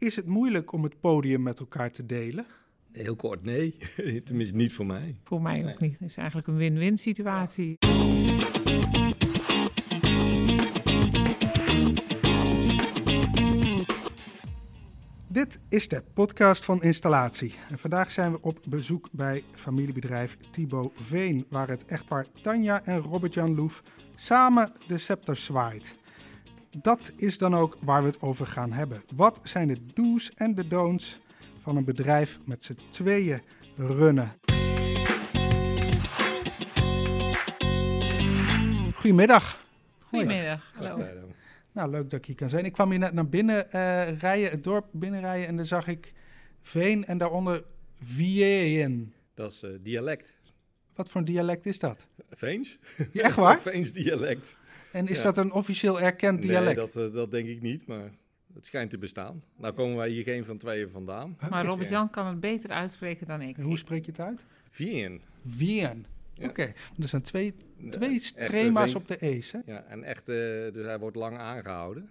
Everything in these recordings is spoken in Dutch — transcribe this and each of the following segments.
Is het moeilijk om het podium met elkaar te delen? Heel kort, nee. Tenminste, niet voor mij. Voor mij Nee. ook niet. Het is eigenlijk een win-win situatie. Dit is de podcast van Installatie. En vandaag zijn we op bezoek bij familiebedrijf Thibaut Veen, waar het echtpaar Tanja en Robert-Jan Loef samen de scepter zwaait. Dat is dan ook waar we het over gaan hebben. Wat zijn de do's en de don'ts van een bedrijf met z'n tweeën runnen? Goedemiddag. Goedemiddag. Dag, Hallo. Nou, leuk dat ik hier kan zijn. Ik kwam hier net naar binnen eh, rijden, het dorp binnenrijden en dan zag ik Veen en daaronder Vieren. Dat is eh, dialect. Wat voor een dialect is dat? Veens? Ja, echt waar? Veens dialect. En is Ja. dat een officieel erkend dialect? Nee, dat, eh, dat denk ik niet, maar het schijnt te bestaan. Nou komen wij hier geen van tweeën vandaan. Huh? Maar Robert-Jan kan het beter uitspreken dan ik. En hoe spreek je het uit? Vien. Vieren. Ja. Oké, want er zijn twee, twee Veens- op de E's, hè? Ja, en echt, eh, dus hij wordt lang aangehouden.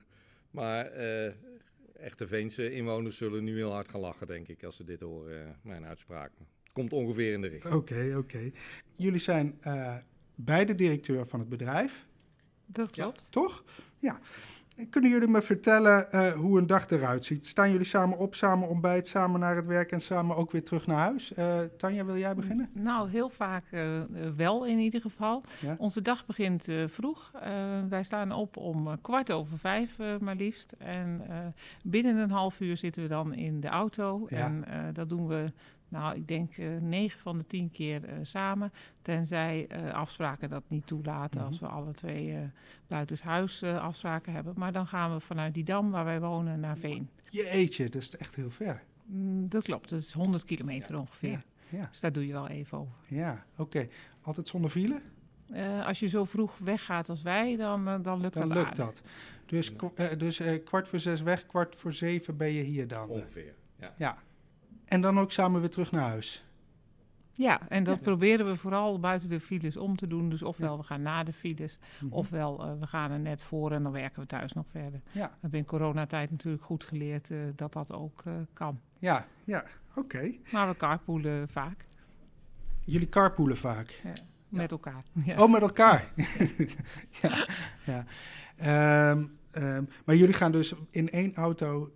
Maar eh, echte Veense inwoners zullen nu heel hard gaan lachen, denk ik, als ze dit horen, eh, mijn uitspraak. Het komt ongeveer in de richting. Oké, oké. Jullie zijn eh, beide directeur van het bedrijf, Dat klopt. toch? Ja. Kunnen jullie me vertellen eh, hoe een dag eruit ziet? Staan jullie samen op, samen ontbijt, samen naar het werk en samen ook weer terug naar huis? Eh, Tanja, wil jij beginnen? Nou, heel vaak eh, wel in ieder geval. Ja. Onze dag begint eh, vroeg. Eh, wij staan op om eh, kwart over vijf eh, maar liefst. En eh, binnen een half uur zitten we dan in de auto. Ja. En eh, dat doen we, nou, ik denk eh negen van de tien keer eh, samen. Tenzij eh, afspraken dat niet toelaten als we alle twee eh buitenshuis eh, afspraken hebben. Maar dan gaan we vanuit die dam waar wij wonen naar Veen. Jeetje, dat is echt heel ver. Mm, dat klopt, dat is 100 kilometer ongeveer. Ja, Dus daar doe je wel even over. ja oké. Altijd zonder file? Eh, als je zo vroeg weggaat als wij, dan, dan lukt Dan dat lukt aardig. dat. Dus, eh, dus eh, kwart voor zes weg, kwart voor zeven ben je hier dan. Ongeveer, ja. Ja. En dan ook samen weer terug naar huis. Ja, en dat proberen we vooral buiten de files om te doen. Dus ofwel Ja. we gaan na de files, Mhm. ofwel eh, we gaan er net voor en dan werken we thuis nog verder. Ja, We hebben in coronatijd natuurlijk goed geleerd eh, dat dat ook eh, kan. ja, ja. Oké. Maar we carpoolen vaak Jullie carpoolen vaak. ja, met elkaar. Ja. Oh, met elkaar. ja, ja. Ehm, ehm, maar jullie gaan dus in één auto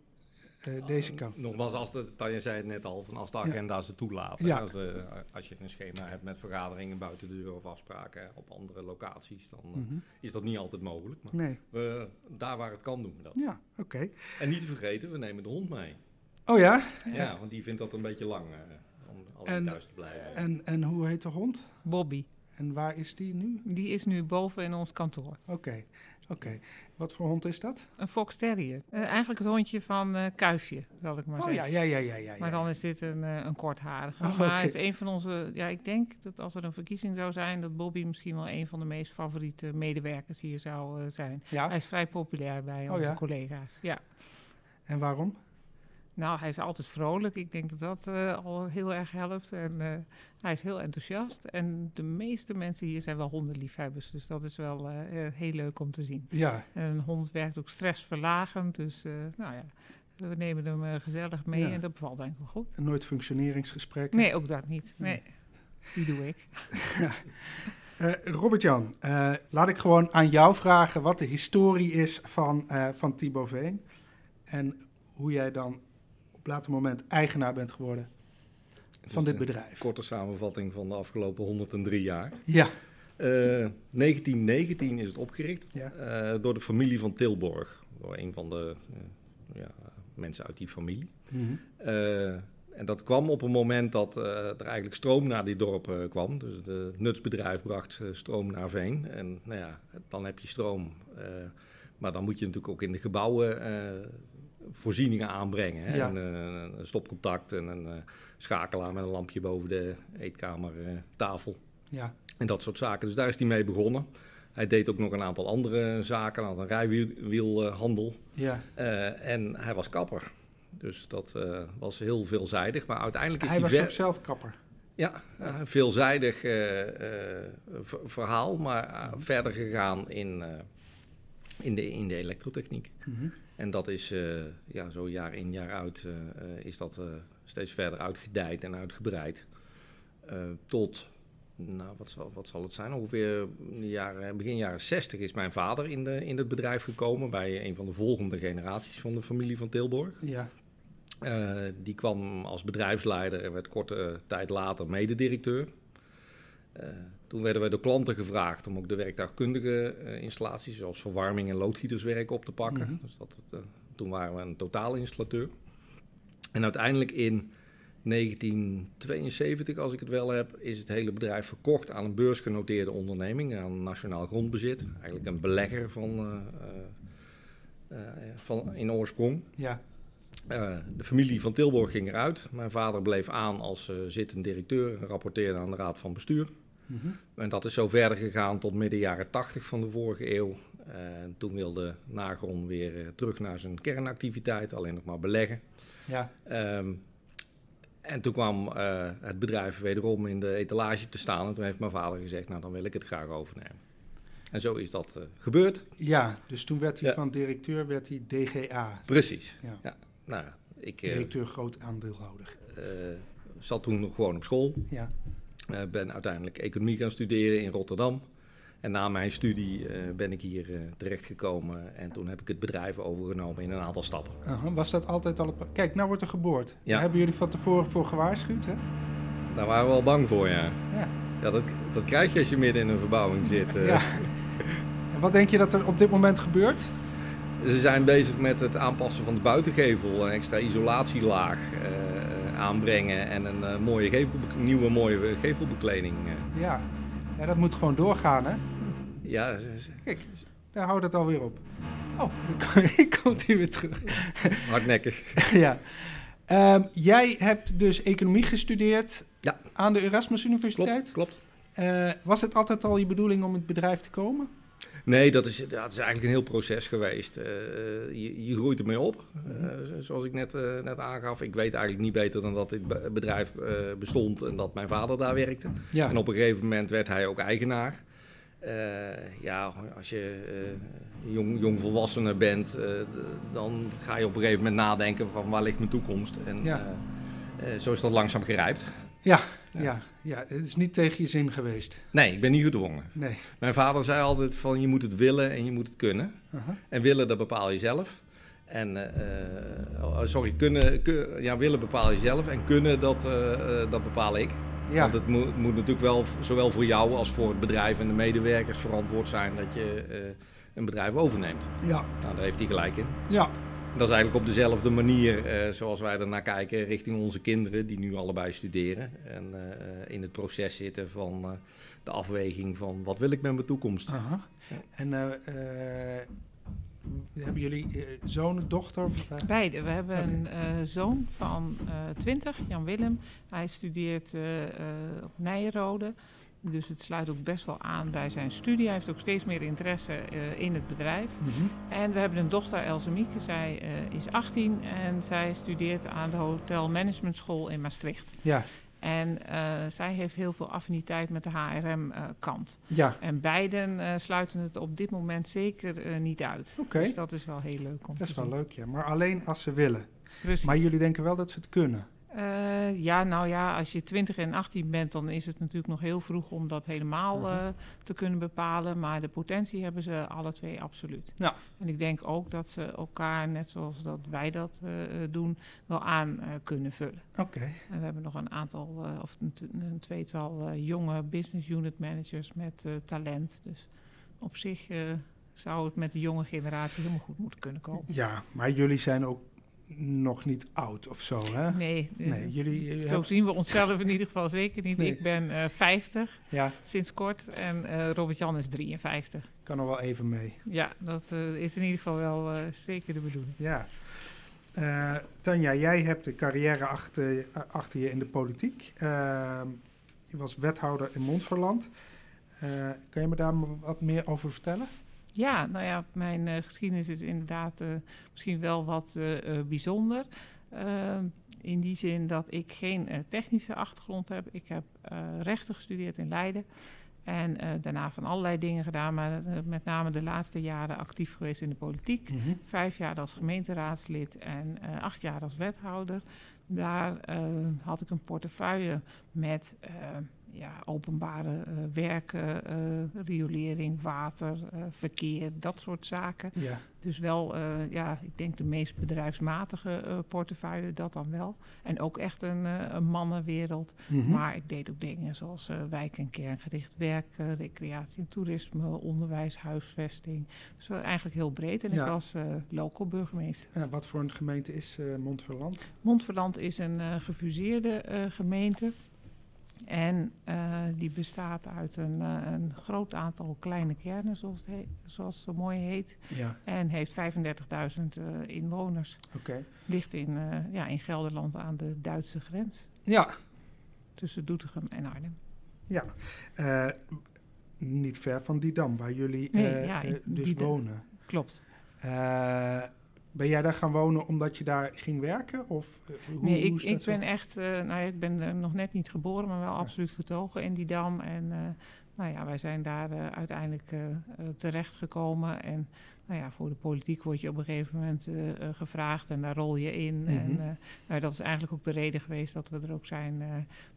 eh, deze kant. Nogmaals, als de, Tanja zei het net al, van als de Ja. agenda ze toelaat. Ja. Als, de- als je een schema hebt met vergaderingen buiten de deur of afspraken op andere locaties, dan eh, Mhm. is dat niet altijd mogelijk. Maar Nee. we, daar waar het kan doen we dat. Ja, oké. En niet te vergeten, we nemen de hond mee. Oh ja? Ja, want die vindt dat een beetje lang eh, om alleen En- thuis te blijven. En, en hoe heet de hond? Bobby, En waar is die nu? die is nu boven in ons kantoor. Oké, oké. Wat voor hond is dat? Een fox terrier. Eh, eigenlijk het hondje van eh Kuifje, zal ik maar Oh zeggen. ja, ja, ja, ja, ja. Maar dan is dit een, eh, een kortharige. Oh, maar hij is een van onze... Ja, ik denk dat als er een verkiezing zou zijn... dat Bobby misschien wel een van de meest favoriete medewerkers hier zou zijn. Hij Ja, is vrij populair bij Oh, onze ja? collega's. Ja. en waarom? Nou, hij is altijd vrolijk. Ik denk dat dat eh, al heel erg helpt. En eh, hij is heel enthousiast. En de meeste mensen hier zijn wel hondenliefhebbers. Dus dat is wel eh, heel leuk om te zien. Ja, En een hond werkt ook stressverlagend. Dus nou ja, we nemen hem gezellig mee. Ja. En dat bevalt denk ik wel goed. nooit functioneringsgesprekken. Nee, ook dat niet. Nee, die doe ik. Robert-Jan, laat ik gewoon aan jou vragen wat de historie is van, van Thibaut Veen. En hoe jij dan op later moment eigenaar bent geworden van Dus dit bedrijf. Korte samenvatting van de afgelopen 103 jaar. Ja, Eh, 1919 is het opgericht Ja. eh, door de familie van Tilborg. Door een van de eh, ja, mensen uit die familie. Mhm. Eh, en dat kwam op een moment dat eh, er eigenlijk stroom naar die dorpen kwam. Dus het nutsbedrijf bracht eh, stroom naar Veen. En nou ja, dan heb je stroom. eh, maar dan moet je natuurlijk ook in de gebouwen eh, voorzieningen aanbrengen. Hè? Ja. En, eh, een stopcontact en een eh, schakelaar met een lampje boven de eetkamertafel. ja, En dat soort zaken. Dus daar is hij mee begonnen. Hij deed ook nog een aantal andere zaken. Had een rijwielhandel. ja. Eh, en hij was kapper. Dus dat eh, was heel veelzijdig. Maar uiteindelijk is Hij hij, was ook zelf kapper. ja, eh, een veelzijdig eh, eh, verhaal. Maar eh, verder gegaan in, eh, in, de, in de elektrotechniek. Mhm. En dat is ja, zo jaar in jaar uit is dat steeds verder uitgedijd en uitgebreid. tot nou, wat zal, wat zal het zijn? Ongeveer jaren, begin jaren 60 is mijn vader in, de, in het bedrijf gekomen bij een van de volgende generaties van de familie van Tilborg. Ja. Die kwam als bedrijfsleider en werd korte tijd later mededirecteur. Uh, toen werden wij door klanten gevraagd om ook de werktuigkundige uh, installaties, zoals verwarming en loodgieterswerk, op te pakken. Mm -hmm. dus dat, toen waren we een totaalinstallateur. En uiteindelijk in 1972, als ik het wel heb, is het hele bedrijf verkocht aan een beursgenoteerde onderneming, aan Nationaal Grondbezit. Eigenlijk een belegger van, uh, uh, van in oorsprong. Ja. Uh, de familie van Tilborg ging eruit. Mijn vader bleef aan als zittend directeur en rapporteerde aan de raad van bestuur. Mm -hmm. En dat is zo verder gegaan tot midden jaren 80 van de vorige eeuw. toen wilde Nagron weer terug naar zijn kernactiviteit, alleen nog maar beleggen. Ja. Um, en toen kwam uh, het bedrijf wederom in de etalage te staan. En toen heeft mijn vader gezegd, nou dan wil ik het graag overnemen. En zo is dat uh, gebeurd. Ja, dus toen werd hij ja. van directeur, werd hij DGA. Precies, ja. ja. Nou, ik, directeur uh, groot aandeelhouder. zat toen nog gewoon op school. Ja. Ben uiteindelijk economie gaan studeren in Rotterdam. En na mijn studie uh, ben ik hier uh, terechtgekomen en toen heb ik het bedrijf overgenomen in een aantal stappen. Uh. Was dat altijd al... Het... Kijk, nou wordt er geboord. Ja. Daar hebben jullie van tevoren voor gewaarschuwd, hè? Daar waren we al bang voor, ja. Ja, ja dat, dat krijg je als je midden in een verbouwing zit. Ja. en wat denk je dat er op dit moment gebeurt? Ze zijn bezig met het aanpassen van de buitengevel, een extra isolatielaag aanbrengen en een mooie gevel, nieuwe mooie gevelbekleding. Ja. ja, dat moet gewoon doorgaan, hè? Ja, kijk, daar houdt het alweer op. Oh, ik komt hier weer terug. Hardnekkig. ja. Um, jij hebt dus economie gestudeerd ja. aan de Erasmus Universiteit. Klopt, klopt. Uh, was het altijd al je bedoeling om in het bedrijf te komen? Nee, dat is, dat is eigenlijk een heel proces geweest. Uh, je, je, groeit ermee op, uh, zoals ik net, uh, net aangaf. Ik weet eigenlijk niet beter dan dat dit bedrijf bestond en dat mijn vader daar werkte. Ja. En op een gegeven moment werd hij ook eigenaar. ja, als je jong, jong volwassene bent, dan ga je op een gegeven moment nadenken van waar ligt mijn toekomst. En ja. zo is dat langzaam gerijpt. Ja, ja. ja, ja, het is niet tegen je zin geweest. Nee, ik ben niet gedwongen. Nee. Mijn vader zei altijd van je moet het willen en je moet het kunnen. Uh -huh. En willen, dat bepaal je zelf. En, uh, oh, sorry, kunnen, kun, ja, willen bepaal je zelf en kunnen, dat, uh, dat bepaal ik. Ja. Want het moet, moet, natuurlijk wel, zowel voor jou als voor het bedrijf en de medewerkers verantwoord zijn dat je een bedrijf overneemt. Ja. Nou, daar heeft hij gelijk in. Ja. Dat is eigenlijk op dezelfde manier uh, zoals wij er naar kijken richting onze kinderen, die nu allebei studeren. En uh, in het proces zitten van uh, de afweging van wat wil ik met mijn toekomst. Aha. En hebben jullie zoon, dochter? Beide. We hebben okay. een zoon van 20, Jan Willem. Hij studeert op Nijrode. Dus het sluit ook best wel aan bij zijn studie. Hij heeft ook steeds meer interesse uh, in het bedrijf. Mm -hmm. En we hebben een dochter, Else Mieke. Zij uh, is 18 en zij studeert aan de Hotel Management School in Maastricht. Ja. En uh, zij heeft heel veel affiniteit met de HRM-kant. ja. En beiden sluiten het op dit moment zeker niet uit. Oké. Okay. Dus dat is wel heel leuk om dat te is wel zien. leuk, ja. Maar alleen als ze willen. Precies. Maar jullie denken wel dat ze het kunnen? Uh, ja, nou ja, als je 20 en 18 bent, dan is het natuurlijk nog heel vroeg om dat helemaal uh, uh-huh. te kunnen bepalen. Maar de potentie hebben ze alle twee absoluut. Ja. En ik denk ook dat ze elkaar, net zoals dat wij dat uh, doen, wel aan kunnen vullen. Oké. Okay. En we hebben nog een aantal, of een, een tweetal jonge business unit managers met talent. Dus op zich zou het met de jonge generatie helemaal goed moeten kunnen komen. Ja, maar jullie zijn ook nog niet oud of zo, hè? Nee, nee jullie, jullie zo hebben... zien we onszelf in ieder geval zeker niet. Nee. Ik ben uh, 50 ja. sinds kort en uh, Robert-Jan is 53. Kan nog wel even mee. Ja, dat uh, is in ieder geval wel zeker de bedoeling. Ja. Tanja, jij hebt de carrière achter, achter je in de politiek. Ehm, je was wethouder in Montferland. kan je me daar wat meer over vertellen? Ja, nou ja, mijn uh, geschiedenis is inderdaad uh, misschien wel wat uh, bijzonder. in die zin dat ik geen technische achtergrond heb. Ik heb rechten gestudeerd in Leiden. En eh, daarna van allerlei dingen gedaan, maar eh, met name de laatste jaren actief geweest in de politiek. Mhm. Vijf jaar als gemeenteraadslid en eh, acht jaar als wethouder. Daar eh, had ik een portefeuille met eh, ja, openbare eh, werken, eh, riolering, water, eh, verkeer, dat soort zaken. Ja. Dus wel, ja, ik denk de meest bedrijfsmatige portefeuille, dat dan wel. En ook echt een, een mannenwereld. Mhm. Maar ik deed ook dingen zoals wijk- en kerngericht werken, recreatie en toerisme, onderwijs, huisvesting. Dus eigenlijk heel breed. En Ja. ik was local burgemeester. Wat voor een gemeente is Montferland? Montferland is een gefuseerde gemeente. En eh, die bestaat uit een, eh, een groot aantal kleine kernen, zoals het, heet, zoals het zo mooi heet. Ja, En heeft 35.000 eh, inwoners. oké. Ligt in, ja, in Gelderland aan de Duitse grens. Ja, Tussen Doetinchem en Arnhem. ja. Niet ver van die dam waar jullie Nee, ja, dus wonen. Klopt. Eh, ben jij daar gaan wonen omdat je daar ging werken? Of eh, hoe, nee, ik, is dat ik zo? ben echt, eh, nou ja, ik ben eh, nog net niet geboren, maar wel absoluut getogen in die dam. En eh, nou ja, wij zijn daar eh, uiteindelijk eh eh, terechtgekomen. En nou ja, voor de politiek word je op een gegeven moment eh, eh, gevraagd en daar rol je in. Mhm. En eh, nou, dat is eigenlijk ook de reden geweest dat we er ook zijn eh,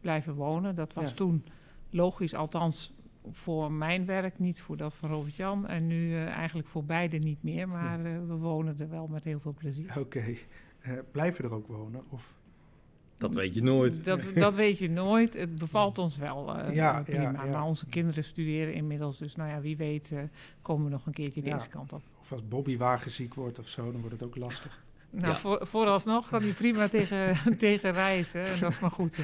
blijven wonen. Dat was Ja. toen logisch, althans voor mijn werk niet, voor dat van Robert-Jan. En nu eh, eigenlijk voor beide niet meer, maar eh, we wonen er wel met heel veel plezier. Oké. Eh, blijven er ook wonen? Of? Dat weet je nooit. Dat, dat weet je nooit. Het bevalt ons wel eh, Ja, prima. ja, ja. Maar onze kinderen studeren inmiddels. Dus nou ja, wie weet komen we nog een keertje Ja. deze kant op. of als Bobby wagenziek wordt of zo, dan wordt het ook lastig. Nou, Ja. voor, vooralsnog kan hij prima tegen, tegen reizen. En dat is maar goed.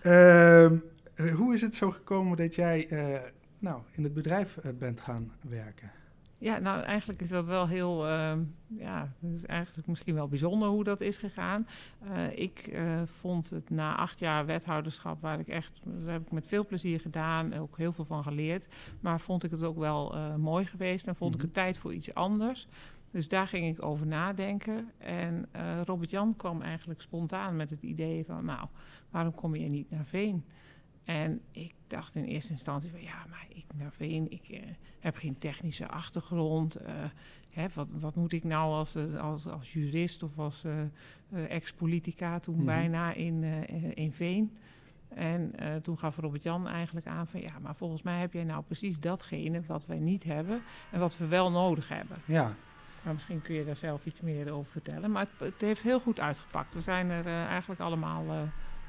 hè. Is het zo gekomen dat jij eh, nou, in het bedrijf eh, bent gaan werken? Ja, nou eigenlijk is dat wel heel, ehm, ja, dat is eigenlijk misschien wel bijzonder hoe dat is gegaan. Eh, ik vond het na acht jaar wethouderschap, waar ik echt, dat heb ik met veel plezier gedaan, ook heel veel van geleerd. Maar vond ik het ook wel mooi geweest en vond Mhm. ik het tijd voor iets anders. Dus daar ging ik over nadenken. En eh, Robert-Jan kwam eigenlijk spontaan met het idee van, nou, waarom kom je niet naar Veen? En ik dacht in eerste instantie van ja, maar ik naar Veen, ik eh, heb geen technische achtergrond. eh, hè, wat, wat moet ik nou als, eh, als, als jurist of als eh, eh, ex-politica toen Mhm. bijna in, in Veen? En eh, toen gaf Robert-Jan eigenlijk aan van ja, maar volgens mij heb jij nou precies datgene wat wij niet hebben en wat we wel nodig hebben. Ja, Maar misschien kun je daar zelf iets meer over vertellen. Maar het, het heeft heel goed uitgepakt. We zijn er eigenlijk allemaal eh,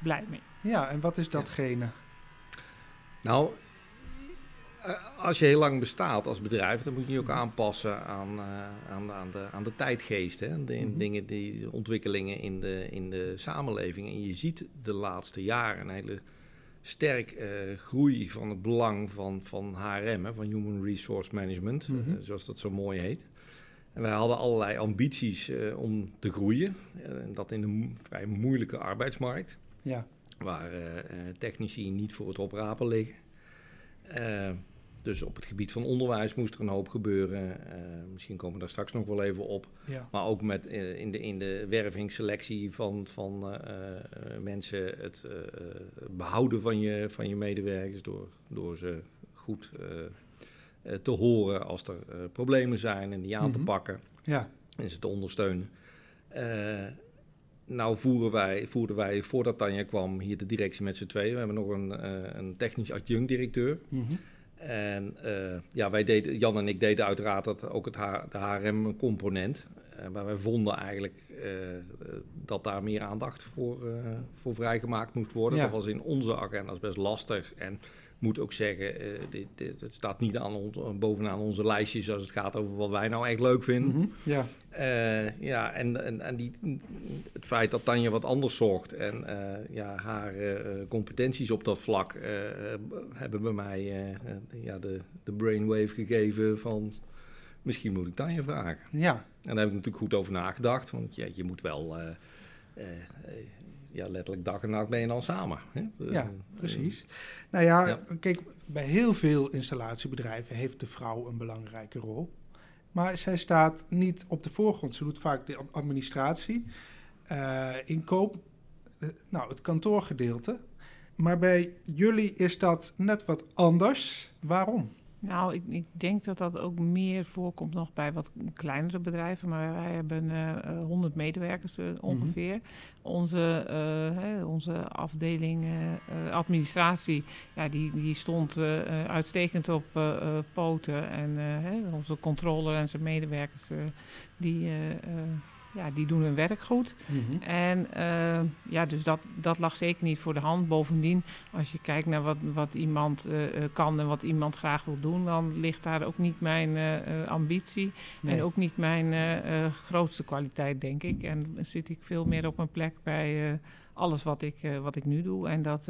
blij mee. ja en wat is datgene? Nou, eh, als je heel lang bestaat als bedrijf, dan moet je je ook aanpassen aan, eh, aan, aan, de, aan de tijdgeest. Hè? De Mhm. dingen, die de ontwikkelingen in de, in de samenleving. En je ziet de laatste jaren een hele sterk eh, groei van het belang van, van HRM, hè, van Human Resource Management, Mhm. zoals dat zo mooi heet. En wij hadden allerlei ambities om te groeien. En dat in een vrij moeilijke arbeidsmarkt Ja, waar eh, eh, technici niet voor het oprapen liggen. Eh, dus op het gebied van onderwijs moest er een hoop gebeuren. Misschien komen we daar straks nog wel even op. ja. Maar ook met, in, de, in de wervingsselectie van, van eh, mensen, het eh, eh, behouden van je, van je medewerkers door, door ze goed te horen als er problemen zijn en die aan te Mhm. pakken ja. en ze te ondersteunen. Nou voeren wij, voerden wij, voordat Tanja kwam, hier de directie met z'n tweeën. We hebben nog een, eh, een technisch adjunct-directeur. Mhm. En eh, ja, wij deden, Jan en ik deden uiteraard dat, ook het de HRM-component. Eh, maar wij vonden eigenlijk dat daar meer aandacht voor, voor vrijgemaakt moest worden. Ja. Dat was in onze agenda's best lastig. En moet ook zeggen, eh, dit, dit, het staat niet aan ons, bovenaan onze lijstjes als het gaat over wat wij nou echt leuk vinden. Mhm. Ja, Eh, ja, en, en, en die, het feit dat Tanja wat anders zocht en eh, ja, haar eh, competenties op dat vlak eh, eh, hebben bij mij eh, eh, ja, de, de brainwave gegeven van misschien moet ik Tanja vragen. ja. En daar heb ik natuurlijk goed over nagedacht, want ja, je moet wel, eh, eh, eh, ja, letterlijk dag en nacht ben je dan samen. Hè? Ja, Eh, precies. Nou ja, Ja. kijk, bij heel veel installatiebedrijven heeft de vrouw een belangrijke rol. Maar zij staat niet op de voorgrond. Ze doet vaak de administratie, eh, inkoop, eh, nou, het kantoorgedeelte. Maar bij jullie is dat net wat anders. Waarom? Nou, ik, ik, denk dat dat ook meer voorkomt nog bij wat kleinere bedrijven. Maar wij hebben uh, eh, 100 medewerkers uh, ongeveer. Onze, uh, hè, onze afdeling administratie, ja, die, die stond uitstekend op poten. En hè, onze controller en zijn medewerkers, die ja, die doen hun werk goed. Mhm. En uh, ja, dus dat, dat lag zeker niet voor de hand. Bovendien, als je kijkt naar wat, wat iemand uh, kan en wat iemand graag wil doen, dan ligt daar ook niet mijn uh, ambitie en ook niet mijn grootste kwaliteit, denk ik. En zit ik veel meer op een plek bij alles wat ik, wat ik nu doe. En dat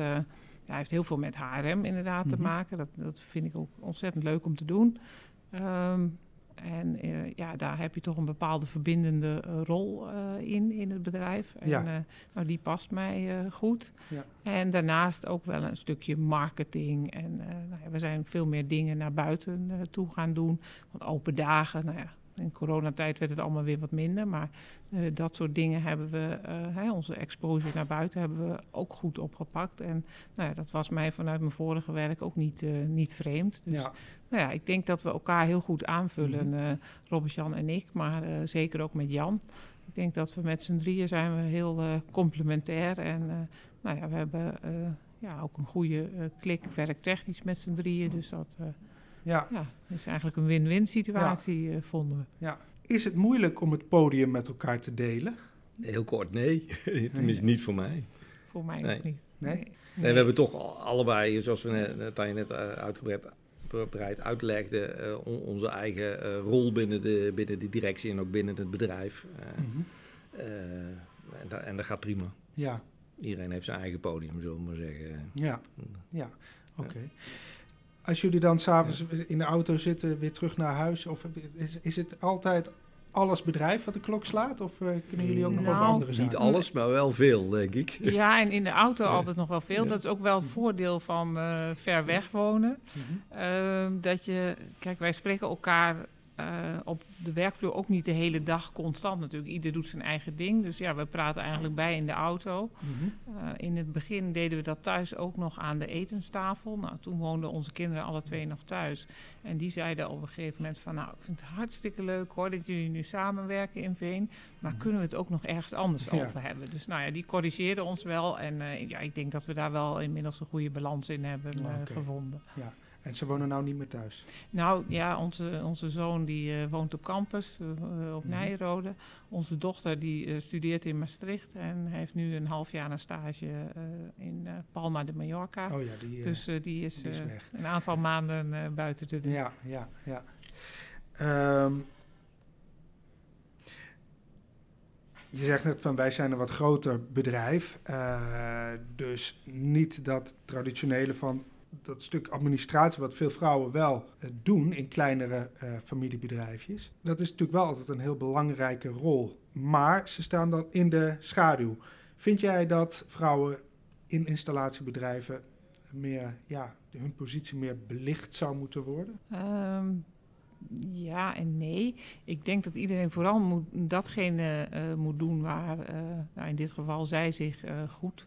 ja, heeft heel veel met HRM inderdaad te mhm. maken. Dat, dat vind ik ook ontzettend leuk om te doen. Um, en uh, ja, daar heb je toch een bepaalde verbindende uh, rol uh, in, in het bedrijf. En ja. nou, die past mij goed. Ja. En daarnaast ook wel een stukje marketing. En nou ja, we zijn veel meer dingen naar buiten toe gaan doen. Want open dagen, nou ja, in coronatijd werd het allemaal weer wat minder. Maar dat soort dingen hebben we, hè, onze exposure naar buiten hebben we ook goed opgepakt. En nou ja, dat was mij vanuit mijn vorige werk ook niet, niet vreemd. Dus ja nou ja, ik denk dat we elkaar heel goed aanvullen, mm -hmm. Robert-Jan en ik, maar zeker ook met Jan. Ik denk dat we met z'n drieën zijn we heel complementair en nou ja, we hebben ja, ook een goede klik werktechnisch met z'n drieën, dus dat ja. ja. is eigenlijk een win-win situatie, ja. vonden we. Ja. Is het moeilijk om het podium met elkaar te delen? Heel kort, nee. Tenminste, niet voor mij. Voor mij nee. ook niet. Nee? Nee. nee? we hebben toch allebei, zoals we net, net, net uitgebreid uitlegde, uh, onze eigen uh, rol binnen de, binnen de directie en ook binnen het bedrijf. Uh, mm -hmm. en, da en, dat gaat prima. Ja. Iedereen heeft zijn eigen podium, zullen we maar zeggen. Ja, ja. oké. Okay. Als jullie dan s'avonds in de auto zitten, weer terug naar huis, of is, is het altijd alles bedrijf wat de klok slaat? Of uh, kunnen jullie ook nog nou, over andere zaken? Niet alles, maar wel veel, denk ik. Ja, en in de auto altijd nog wel veel. Dat is ook wel het voordeel van uh, ver weg wonen. Mhm. Uh, dat je, kijk, wij spreken elkaar op de werkvloer ook niet de hele dag constant natuurlijk. Ieder doet zijn eigen ding. Dus ja, we praten eigenlijk bij in de auto. Mm uh, in het begin deden we dat thuis ook nog aan de etenstafel. Nou, toen woonden onze kinderen alle twee nog thuis. En die zeiden op een gegeven moment van... nou, ik vind het hartstikke leuk hoor dat jullie nu samenwerken in Veen. Maar mhm. kunnen we het ook nog ergens anders ja. over hebben? Dus nou ja, die corrigeerden ons wel. En uh, ja, ik denk dat we daar wel inmiddels een goede balans in hebben okay. gevonden. Ja. En ze wonen nou niet meer thuis? Nou ja, onze, onze zoon die uh, woont op campus uh, op mm Nijrode. Onze dochter die uh, studeert in Maastricht en heeft nu een half jaar een stage in Palma de Mallorca. Oh ja, die, dus die is, die is een aantal maanden buiten de deur. Ja, ja, ja. Um, je zegt net van wij zijn een wat groter bedrijf. dus niet dat traditionele van dat stuk administratie, wat veel vrouwen wel uh, doen in kleinere uh, familiebedrijfjes, dat is natuurlijk wel altijd een heel belangrijke rol. Maar ze staan dan in de schaduw. Vind jij dat vrouwen in installatiebedrijven meer, ja, hun positie meer belicht zou moeten worden? Um, ja en nee. Ik denk dat iedereen vooral moet, datgene uh, moet doen waar uh, nou in dit geval zij zich uh, goed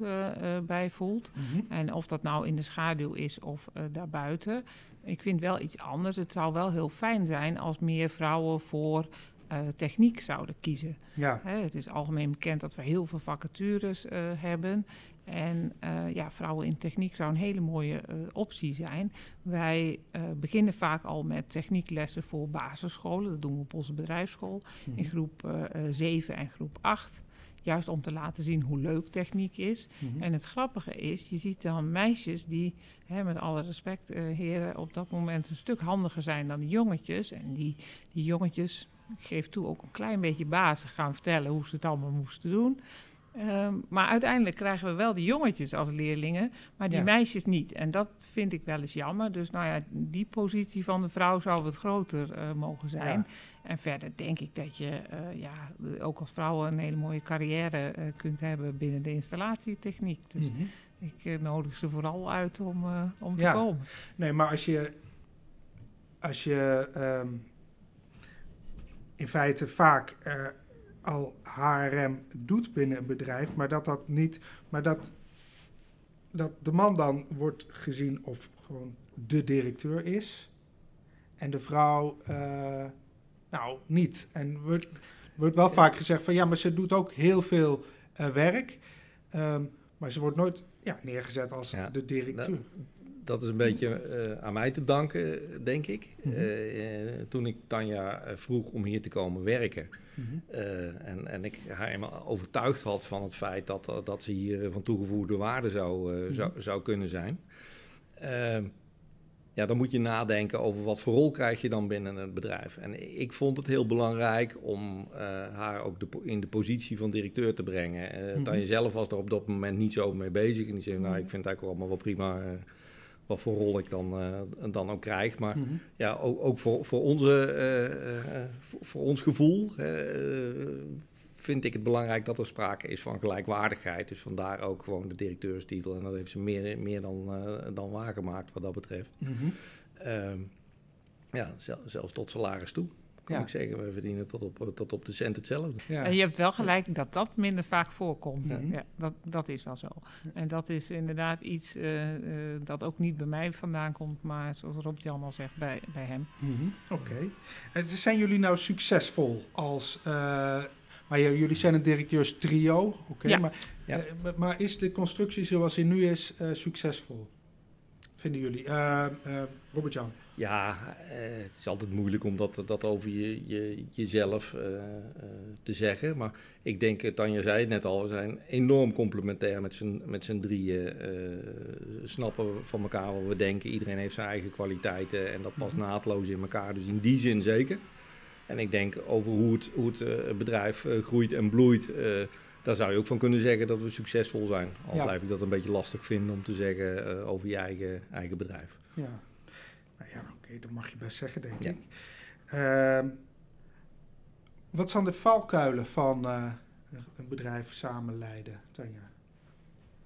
bij voelt. Mm -hmm. En of dat nou in de schaduw is of daarbuiten. Ik vind wel iets anders. Het zou wel heel fijn zijn als meer vrouwen voor techniek zouden kiezen. Ja. Hè, het is algemeen bekend dat we heel veel vacatures hebben. En uh, ja, vrouwen in techniek zou een hele mooie uh, optie zijn. Wij uh, beginnen vaak al met technieklessen voor basisscholen. Dat doen we op onze bedrijfsschool mm-hmm. in groep 7 en groep 8. Juist om te laten zien hoe leuk techniek is. Mm-hmm. En het grappige is, je ziet dan meisjes die, hè, met alle respect, heren, op dat moment een stuk handiger zijn dan de jongetjes. En die, die jongetjes, ik geef toe, ook een klein beetje basis gaan vertellen hoe ze het allemaal moesten doen. Um, maar uiteindelijk krijgen we wel de jongetjes als leerlingen, maar die ja. meisjes niet. En dat vind ik wel eens jammer. Dus nou ja, die positie van de vrouw zou wat groter uh, mogen zijn. Ja. En verder denk ik dat je uh, ja, ook als vrouw een hele mooie carrière uh, kunt hebben binnen de installatietechniek. Dus mm -hmm. ik nodig ze vooral uit om, om te ja. komen. Nee, maar als je, als je um, in feite vaak al HRM doet binnen een bedrijf, maar dat dat niet, maar dat dat de man dan wordt gezien of gewoon de directeur is en de vrouw uh, nou niet. En wordt, wordt wel vaak gezegd van ja, maar ze doet ook heel veel uh, werk, um, maar ze wordt nooit ja, neergezet als Ja, de directeur. Dat is een beetje eh, aan mij te danken, denk ik. Mhm. Eh, eh, toen ik Tanja vroeg om hier te komen werken. Mhm. en, en ik haar eenmaal overtuigd had van het feit dat, dat ze hier van toegevoegde waarde zou, eh, zou, zou kunnen zijn. Ehm, ja, dan moet je nadenken over wat voor rol krijg je dan binnen het bedrijf. En ik vond het heel belangrijk om haar ook de, in de positie van directeur te brengen. Mhm. Tanja zelf was er op dat moment niet zo mee bezig. En die zei, nou, Mhm. ik vind het eigenlijk allemaal wel prima wat voor rol ik dan, eh, dan ook krijg. Maar Mhm. ja, ook, ook voor, voor, onze, eh, eh, voor, voor ons gevoel vind ik het belangrijk dat er sprake is van gelijkwaardigheid. Dus vandaar ook gewoon de directeurstitel. En dat heeft ze meer, meer dan, dan waargemaakt wat dat betreft. Mhm. Ehm, ja, zel- zelfs tot salaris toe. Kan Ja. ik zeggen, we verdienen tot op, tot op de cent hetzelfde. Ja. En je hebt wel gelijk dat dat minder vaak voorkomt. Mhm. Ja, dat, dat is wel zo. En dat is inderdaad iets eh, eh, dat ook niet bij mij vandaan komt, maar zoals Rob Jan al zegt, bij, bij hem. Mhm, Oké. En Zijn jullie nou succesvol als... eh, maar jullie zijn een directeurstrio, oké. Ja. Maar, Ja. eh, maar- is de constructie zoals die nu is eh, succesvol? Vinden jullie? Eh eh Robert-Jan? Ja, eh, het is altijd moeilijk om dat, dat over je, je, jezelf te zeggen. Maar ik denk, Tanja zei het net al, we zijn enorm complementair met z'n, met z'n drieën. snappen van elkaar wat we denken. Iedereen heeft zijn eigen kwaliteiten en dat past Mhm. naadloos in elkaar. Dus in die zin zeker. En ik denk over hoe het, hoe het bedrijf groeit en bloeit. Daar zou je ook van kunnen zeggen dat we succesvol zijn. Al Ja. blijf ik dat een beetje lastig vinden om te zeggen eh, over je eigen, eigen bedrijf. Ja. Nou ja, oké, dat mag je best zeggen, denk Ja. ik. Ehm, wat zijn de valkuilen van eh, een bedrijf samen leiden, Tanja?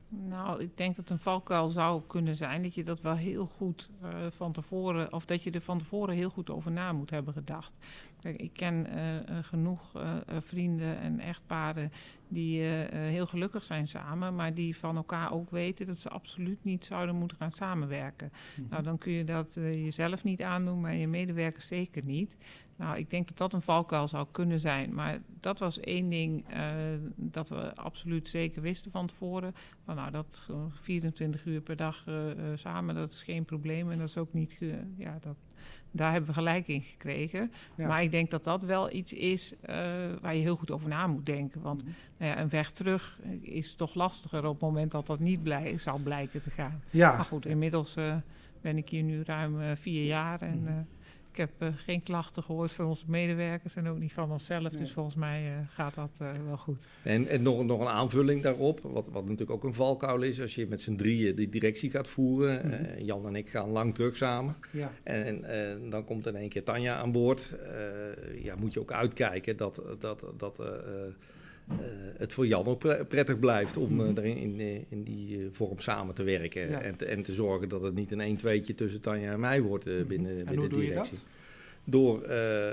Nou, ik denk dat een valkuil zou kunnen zijn dat je dat wel heel goed eh, van tevoren, of dat je er van tevoren heel goed over na moet hebben gedacht. Kijk, ik ken eh, eh, genoeg eh, vrienden en echtparen die heel gelukkig zijn samen, maar die van elkaar ook weten dat ze absoluut niet zouden moeten gaan samenwerken. Mhm. Nou, dan kun je dat jezelf niet aandoen, maar je medewerkers zeker niet. Nou, ik denk dat dat een valkuil zou kunnen zijn. Maar dat was één ding eh, dat we absoluut zeker wisten van tevoren. Van nou, dat gewoon 24 uur per dag eh, eh, samen, dat is geen probleem. En dat is ook niet, ja, dat, daar hebben we gelijk in gekregen. Ja. Maar ik denk dat dat wel iets is waar je heel goed over na moet denken. Want Mhm. nou ja, een weg terug is toch lastiger op het moment dat dat niet blij, zal blijken te gaan. Ja, Maar goed, inmiddels ben ik hier nu ruim vier jaar en Mhm. Ik heb eh, geen klachten gehoord van onze medewerkers en ook niet van onszelf. Nee. Dus volgens mij eh, gaat dat eh, wel goed. En, en nog, nog een aanvulling daarop, wat, wat natuurlijk ook een valkuil is, als je met z'n drieën die directie gaat voeren. Mhm. eh, Jan en ik gaan lang terug samen. ja. En eh, dan komt in één keer Tanja aan boord. Eh, ja, moet je ook uitkijken dat, dat, dat eh, eh, het voor Jan ook pre- prettig blijft om eh, Mhm. erin in, eh, in die eh, vorm samen te werken. Ja. En, te, en te zorgen dat het niet een 1 tweetje tussen Tanja en mij wordt eh, Mhm. binnen, En binnen de doe je directie. dat? Door eh,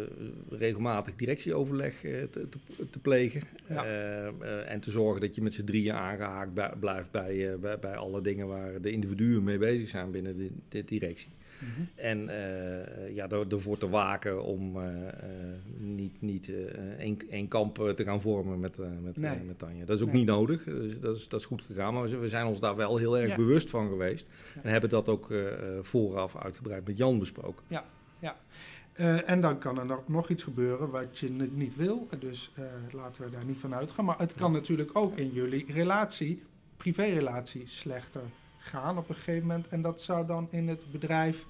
eh, regelmatig directieoverleg eh, te, te, te plegen. Ja. Eh, eh, en te zorgen dat je met z'n drieën aangehaakt blijft bij, eh, bij, bij alle dingen waar de individuen mee bezig zijn binnen de, de directie. Mhm. En eh, ja, er- ervoor te waken om eh, eh, niet, niet één, kamp te gaan vormen met, met, Nee. met Tanja. Dat is ook Nee. niet nodig. Dat is, dat, is, dat is goed gegaan. Maar we, zijn ons daar wel heel erg Ja. bewust van geweest. Ja. En hebben dat ook vooraf uitgebreid met Jan besproken. Eh, en dan kan er nog, nog iets gebeuren wat je niet wil. Dus laten we daar niet van uitgaan. Maar het kan natuurlijk ook in jullie relatie, privérelatie, slechter gaan op een gegeven moment. En dat zou dan in het bedrijf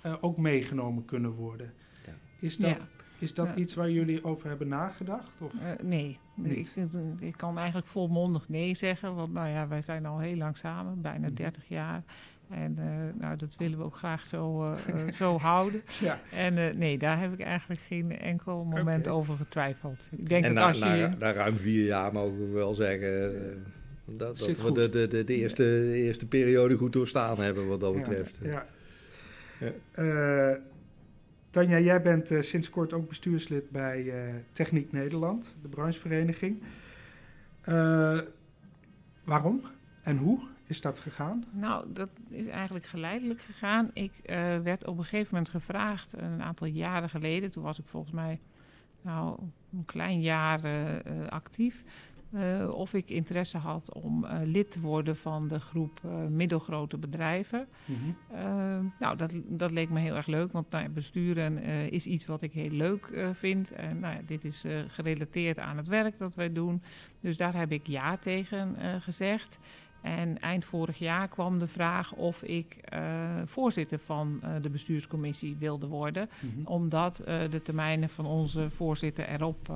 eh, ook meegenomen kunnen worden. Ja. Is dat, Ja. is dat Ja. iets waar jullie over hebben nagedacht? Of? Eh, nee, Niet. ik, ik kan eigenlijk volmondig nee zeggen. Want nou ja, wij zijn al heel lang samen, bijna Mhm. 30 jaar. En eh, nou, dat willen we ook graag zo, eh, eh, zo houden. Ja. En eh, nee, daar heb ik eigenlijk geen enkel moment over getwijfeld. Ik denk en dat na, als je... na, na ruim vier jaar mogen we wel zeggen eh, dat, Zit dat we goed. de, de, de, de, eerste, de eerste periode goed doorstaan hebben wat dat betreft. Ja, Ja. ja. Eh, Tanja, jij bent eh, sinds kort ook bestuurslid bij eh, Techniek Nederland, de branchevereniging. Eh, waarom en hoe is dat gegaan? Nou, dat is eigenlijk geleidelijk gegaan. Ik uh, werd op een gegeven moment gevraagd, een aantal jaren geleden, toen was ik volgens mij nou, een klein jaar uh, actief, uh, of ik interesse had om uh, lid te worden van de groep uh, middelgrote bedrijven. Mm -hmm. nou, dat, dat leek me heel erg leuk, want nou, besturen is iets wat ik heel leuk vind. En nou, ja, dit is gerelateerd aan het werk dat wij doen. Dus daar heb ik ja tegen gezegd. En eind vorig jaar kwam de vraag of ik voorzitter van de bestuurscommissie wilde worden, mm -hmm. omdat de termijnen van onze voorzitter erop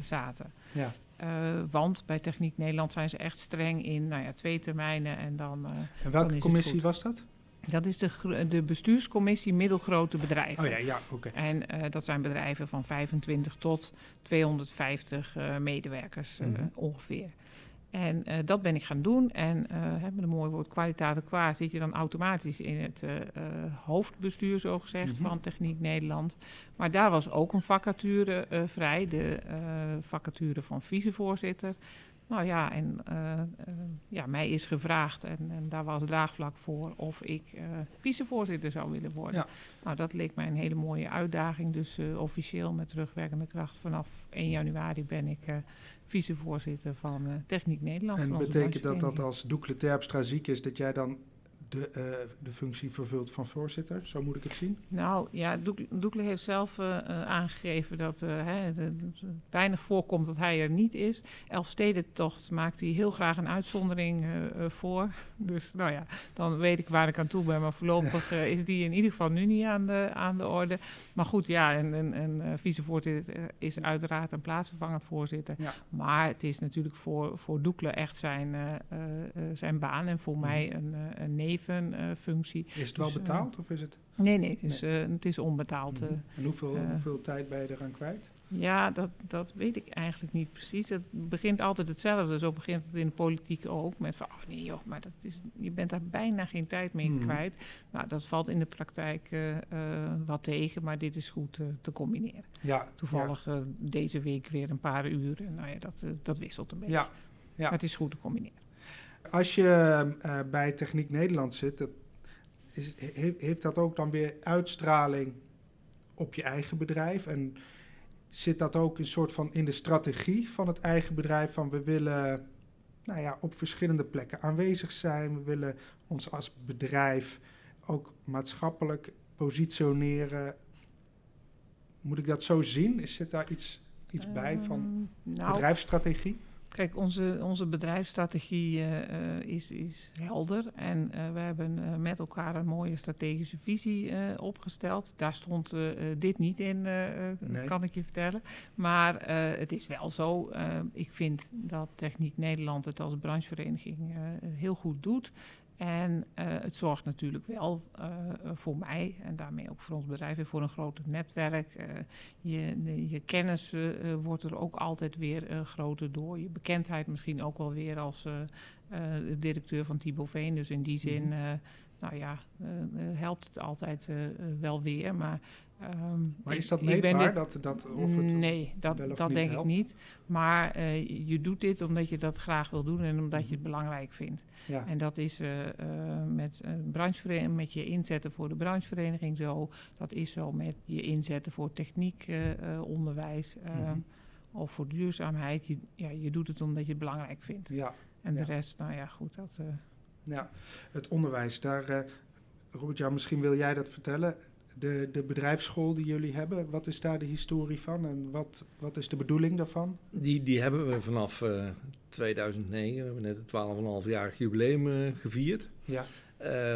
zaten. Ja. Uh, want bij Techniek Nederland zijn ze echt streng in nou ja, twee termijnen. En, dan, uh, en welke commissie was dat? Dat is de, de bestuurscommissie middelgrote bedrijven. Oh ja, ja, oké. Okay. En uh, dat zijn bedrijven van 25 tot 250 medewerkers mm -hmm. ongeveer. En uh, dat ben ik gaan doen. En uh, met een mooi woord kwaliteit qua zit je dan automatisch in het uh, hoofdbestuur, zo gezegd, mm -hmm. van Techniek Nederland. Maar daar was ook een vacature vrij, de vacature van vicevoorzitter. Nou ja, en ja, mij is gevraagd, en, en, daar was draagvlak voor, of ik vicevoorzitter zou willen worden. Ja. Nou, dat leek mij een hele mooie uitdaging. Dus officieel met terugwerkende kracht vanaf 1 januari ben ik vicevoorzitter van Techniek Nederland. En betekent dat dat als Doekle Terpstra ziek is, dat jij dan de, uh, de functie vervult van voorzitter? Zo moet ik het zien? Nou ja, Doekle heeft zelf uh, aangegeven dat het weinig voorkomt dat hij er niet is. Elfstedentocht maakt hij heel graag een uitzondering voor. Dus nou ja, dan weet ik waar ik aan toe ben. Maar voorlopig is die in ieder geval nu niet aan de, aan de orde. Maar goed, ja, en, en, en vicevoorzitter is uiteraard een plaatsvervangend voorzitter. Ja. Maar het is natuurlijk voor, voor Doekle echt zijn, zijn baan en voor mm. mij een, een neef functie. Is het wel dus, betaald of is het? Nee, nee, het is, nee. Uh, het is onbetaald. Mm. en hoeveel, hoeveel tijd ben je eraan kwijt? Ja, dat, dat weet ik eigenlijk niet precies. Het begint altijd hetzelfde. Zo begint het in de politiek ook. Met van, oh nee joh, maar dat is, je bent daar bijna geen tijd mee mm. kwijt. Nou, dat valt in de praktijk uh, wat tegen, maar dit is goed te combineren. Ja, Toevallig ja. deze week weer een paar uren. Nou ja, dat, dat wisselt een beetje. Ja, ja. Maar het is goed te combineren. Als je uh, bij Techniek Nederland zit, dat is, he, heeft dat ook dan weer uitstraling op je eigen bedrijf? En zit dat ook een soort van in de strategie van het eigen bedrijf? Van we willen nou ja, op verschillende plekken aanwezig zijn. We willen ons als bedrijf ook maatschappelijk positioneren. Moet ik dat zo zien? Is zit daar iets, iets bij van uh, nou, bedrijfsstrategie? Kijk, onze, onze bedrijfsstrategie uh, is, is helder. En uh, we hebben uh, met elkaar een mooie strategische visie opgesteld. Daar stond dit niet in, nee. kan ik je vertellen. Maar het is wel zo. ik vind dat Techniek Nederland het als branchevereniging heel goed doet. En uh, het zorgt natuurlijk wel uh, voor mij en daarmee ook voor ons bedrijf en voor een groter netwerk. Uh, je, je, kennis wordt er ook altijd weer groter door. Je bekendheid misschien ook wel weer als directeur van Thibaut Veen. Dus in die zin, -hmm. nou ja, helpt het altijd wel weer. Maar Um, maar is dat meetbaar? Dat, dat, of het nee, dat, dat denk helpt? ik niet. Maar uh, je doet dit omdat je dat graag wil doen en omdat je het mhm. belangrijk vindt. Ja. En dat is uh, uh, met, branchevereniging, met je inzetten voor de branchevereniging zo. Dat is zo met je inzetten voor techniek, onderwijs mm-hmm. of voor duurzaamheid. Je, ja, je doet het omdat je het belangrijk vindt. Ja. En de rest, nou ja, goed. Dat, ja, het onderwijs, daar... Robert, ja, misschien wil jij dat vertellen de, de bedrijfsschool die jullie hebben, wat is daar de historie van en wat, wat is de bedoeling daarvan? Die, die hebben we vanaf uh, 2009, we hebben net het 12,5-jarig jubileum uh, gevierd. Ja.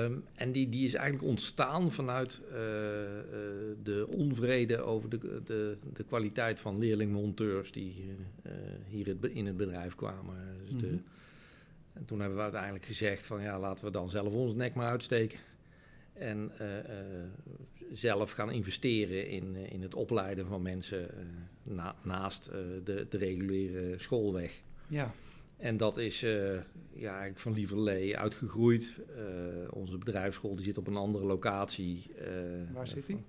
Um, en die, die is eigenlijk ontstaan vanuit uh, de onvrede over de, de, de kwaliteit van leerlingmonteurs die hier in het bedrijf kwamen. Dus mm -hmm. de, en toen hebben we uiteindelijk gezegd van ja, laten we dan zelf ons nek maar uitsteken. En uh, uh, zelf gaan investeren in, uh, in het opleiden van mensen na, naast de, de reguliere schoolweg. Ja. En dat is ja, eigenlijk van Lieverlee uitgegroeid. onze bedrijfsschool die zit op een andere locatie. Waar zit die?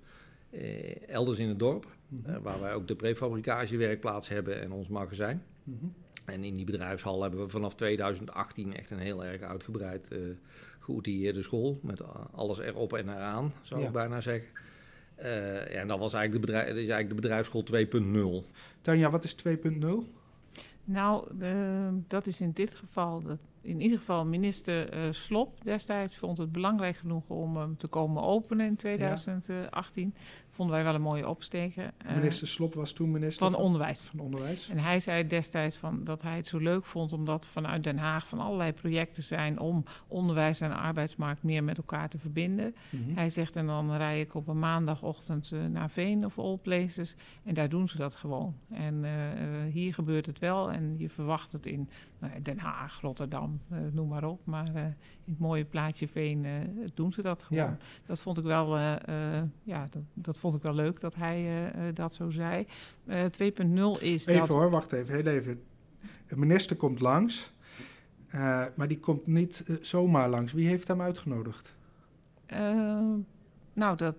elders in het dorp, mm -hmm. waar wij ook de prefabricagewerkplaats hebben en ons magazijn. Mm -hmm. En in die bedrijfshal hebben we vanaf 2018 echt een heel erg uitgebreid geoutilleerde school. Met alles erop en eraan, zou ik bijna zeggen. Uh, ja, en dat was eigenlijk de, bedrijf, is eigenlijk de bedrijfsschool 2.0. Tanja, wat is 2.0? Nou, uh, dat is in dit geval dat in ieder geval minister uh, Slop destijds vond het belangrijk genoeg om hem te komen openen in 2018. Vonden wij wel een mooie opsteken. Uh, minister Slop was toen minister van, onderwijs. van Onderwijs. En hij zei destijds van dat hij het zo leuk vond omdat vanuit Den Haag van allerlei projecten zijn om onderwijs en arbeidsmarkt meer met elkaar te verbinden. Mm -hmm. Hij zegt en dan rij ik op een maandagochtend uh, naar Veen of all places en daar doen ze dat gewoon. En hier gebeurt het wel en je verwacht het in nou, Den Haag, Rotterdam, uh, noem maar op. Maar uh, in het mooie plaatje Veen uh, doen ze dat gewoon. Ja. Dat vond ik wel, ja, dat, dat, vond ik wel leuk dat hij dat zo zei. 2.0 is even dat... hoor, wacht even, heel even. De minister komt langs, maar die komt niet zomaar langs. Wie heeft hem uitgenodigd? nou, dat,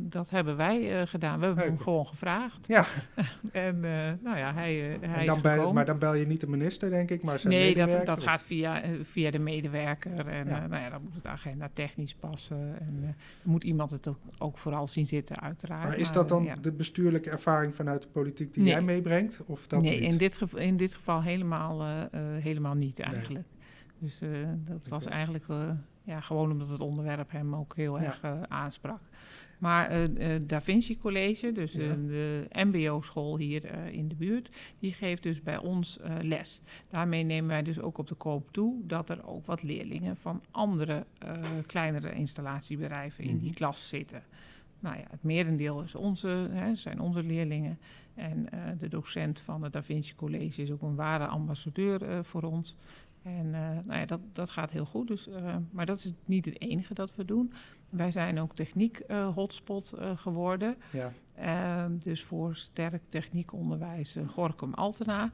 dat hebben wij uh, gedaan. We hebben hem gewoon gevraagd. Ja. en uh, nou ja, hij, uh, hij dan is bel, Maar dan bel je niet de minister, denk ik, maar zijn nee, medewerker? Nee, dat, dat gaat via, via de medewerker. En ja. nou ja, dan moet het agenda technisch passen. En moet iemand het ook, ook, vooral zien zitten, uiteraard. Maar is dat dan ja. de bestuurlijke ervaring vanuit de politiek die nee. jij meebrengt? Of dat nee, niet? In, dit geval, in dit geval helemaal, helemaal niet eigenlijk. Nee. Dus dat was eigenlijk ja, gewoon omdat het onderwerp hem ook heel erg aansprak. Maar uh, uh, Da Vinci College, dus ja. de MBO-school hier in de buurt, die geeft dus bij ons les. Daarmee nemen wij dus ook op de koop toe dat er ook wat leerlingen van andere kleinere installatiebedrijven in die klas zitten. Nou ja, het merendeel is onze, hè, zijn onze leerlingen. En de docent van het Da Vinci College is ook een ware ambassadeur voor ons. En uh, nou ja, dat, dat gaat heel goed. Dus, maar dat is niet het enige dat we doen. Wij zijn ook techniek uh, hotspot geworden. Ja. Ehm, dus voor sterk techniekonderwijs Gorkum Altena.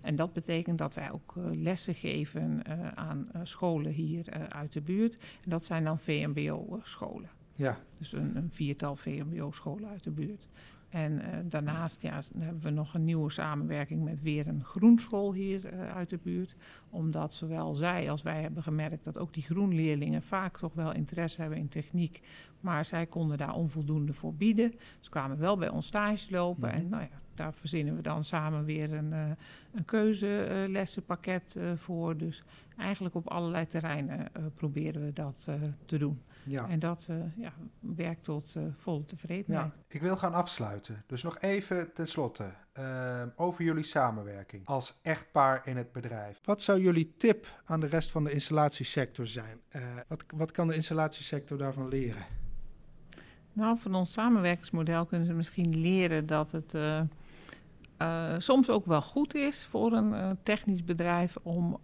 En dat betekent dat wij ook lessen geven aan scholen hier uit de buurt. En dat zijn dan VMBO-scholen. Ja. Dus een, een viertal VMBO-scholen uit de buurt. En uh, daarnaast ja, hebben we nog een nieuwe samenwerking met weer een groenschool hier uh, uit de buurt. Omdat zowel zij als wij hebben gemerkt dat ook die groenleerlingen vaak toch wel interesse hebben in techniek. Maar zij konden daar onvoldoende voor bieden. Ze kwamen wel bij ons stage lopen. Mm-hmm. En nou ja, daar verzinnen we dan samen weer een, uh, een keuzelessenpakket voor. Dus eigenlijk op allerlei terreinen proberen we dat te doen. Ja. En dat uh, ja, werkt tot uh, volle tevredenheid. Ja. Ik wil gaan afsluiten. Dus nog even tenslotte uh, over jullie samenwerking als echtpaar in het bedrijf. Wat zou jullie tip aan de rest van de installatiesector zijn? wat, wat kan de installatiesector daarvan leren? Nou, van ons samenwerkingsmodel kunnen ze misschien leren dat het soms ook wel goed is voor een technisch bedrijf om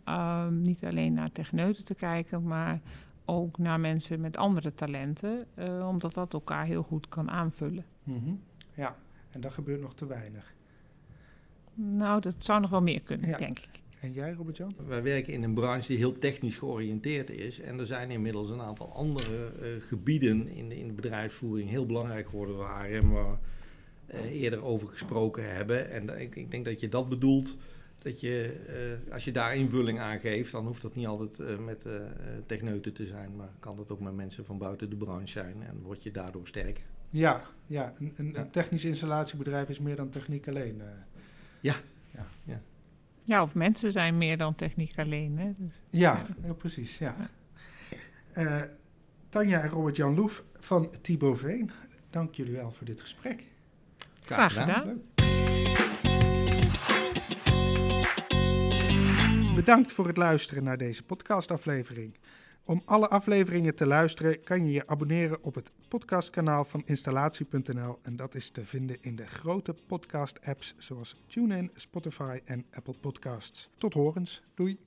niet alleen naar techneuten te kijken, maar ook naar mensen met andere talenten, uh, omdat dat elkaar heel goed kan aanvullen. Mm-hmm. Ja, en dat gebeurt nog te weinig. Nou, dat zou nog wel meer kunnen, ja. denk ik. En jij, Robert-Jan? Wij werken in een branche die heel technisch georiënteerd is. En er zijn inmiddels een aantal andere uh, gebieden in de, in de bedrijfsvoering heel belangrijk geworden waarin we uh, eerder over gesproken hebben. En ik, ik denk dat je dat bedoelt dat je, uh, als je daar invulling aan geeft, dan hoeft dat niet altijd uh, met uh, techneuten te zijn, maar kan dat ook met mensen van buiten de branche zijn en word je daardoor sterker. Ja, ja. Een, een, ja. technisch installatiebedrijf is meer dan techniek alleen. Ja. Ja. ja. ja, of mensen zijn meer dan techniek alleen. Hè? Dus, ja, ja. precies. Ja. Tanja en Robert-Jan Loef van Thibaut Veen, dank jullie wel voor dit gesprek. Graag gedaan. Graag gedaan. Bedankt voor het luisteren naar deze podcastaflevering. Om alle afleveringen te luisteren kan je je abonneren op het podcastkanaal van installatie.nl en dat is te vinden in de grote podcast-apps zoals TuneIn, Spotify en Apple Podcasts. Tot horens, doei!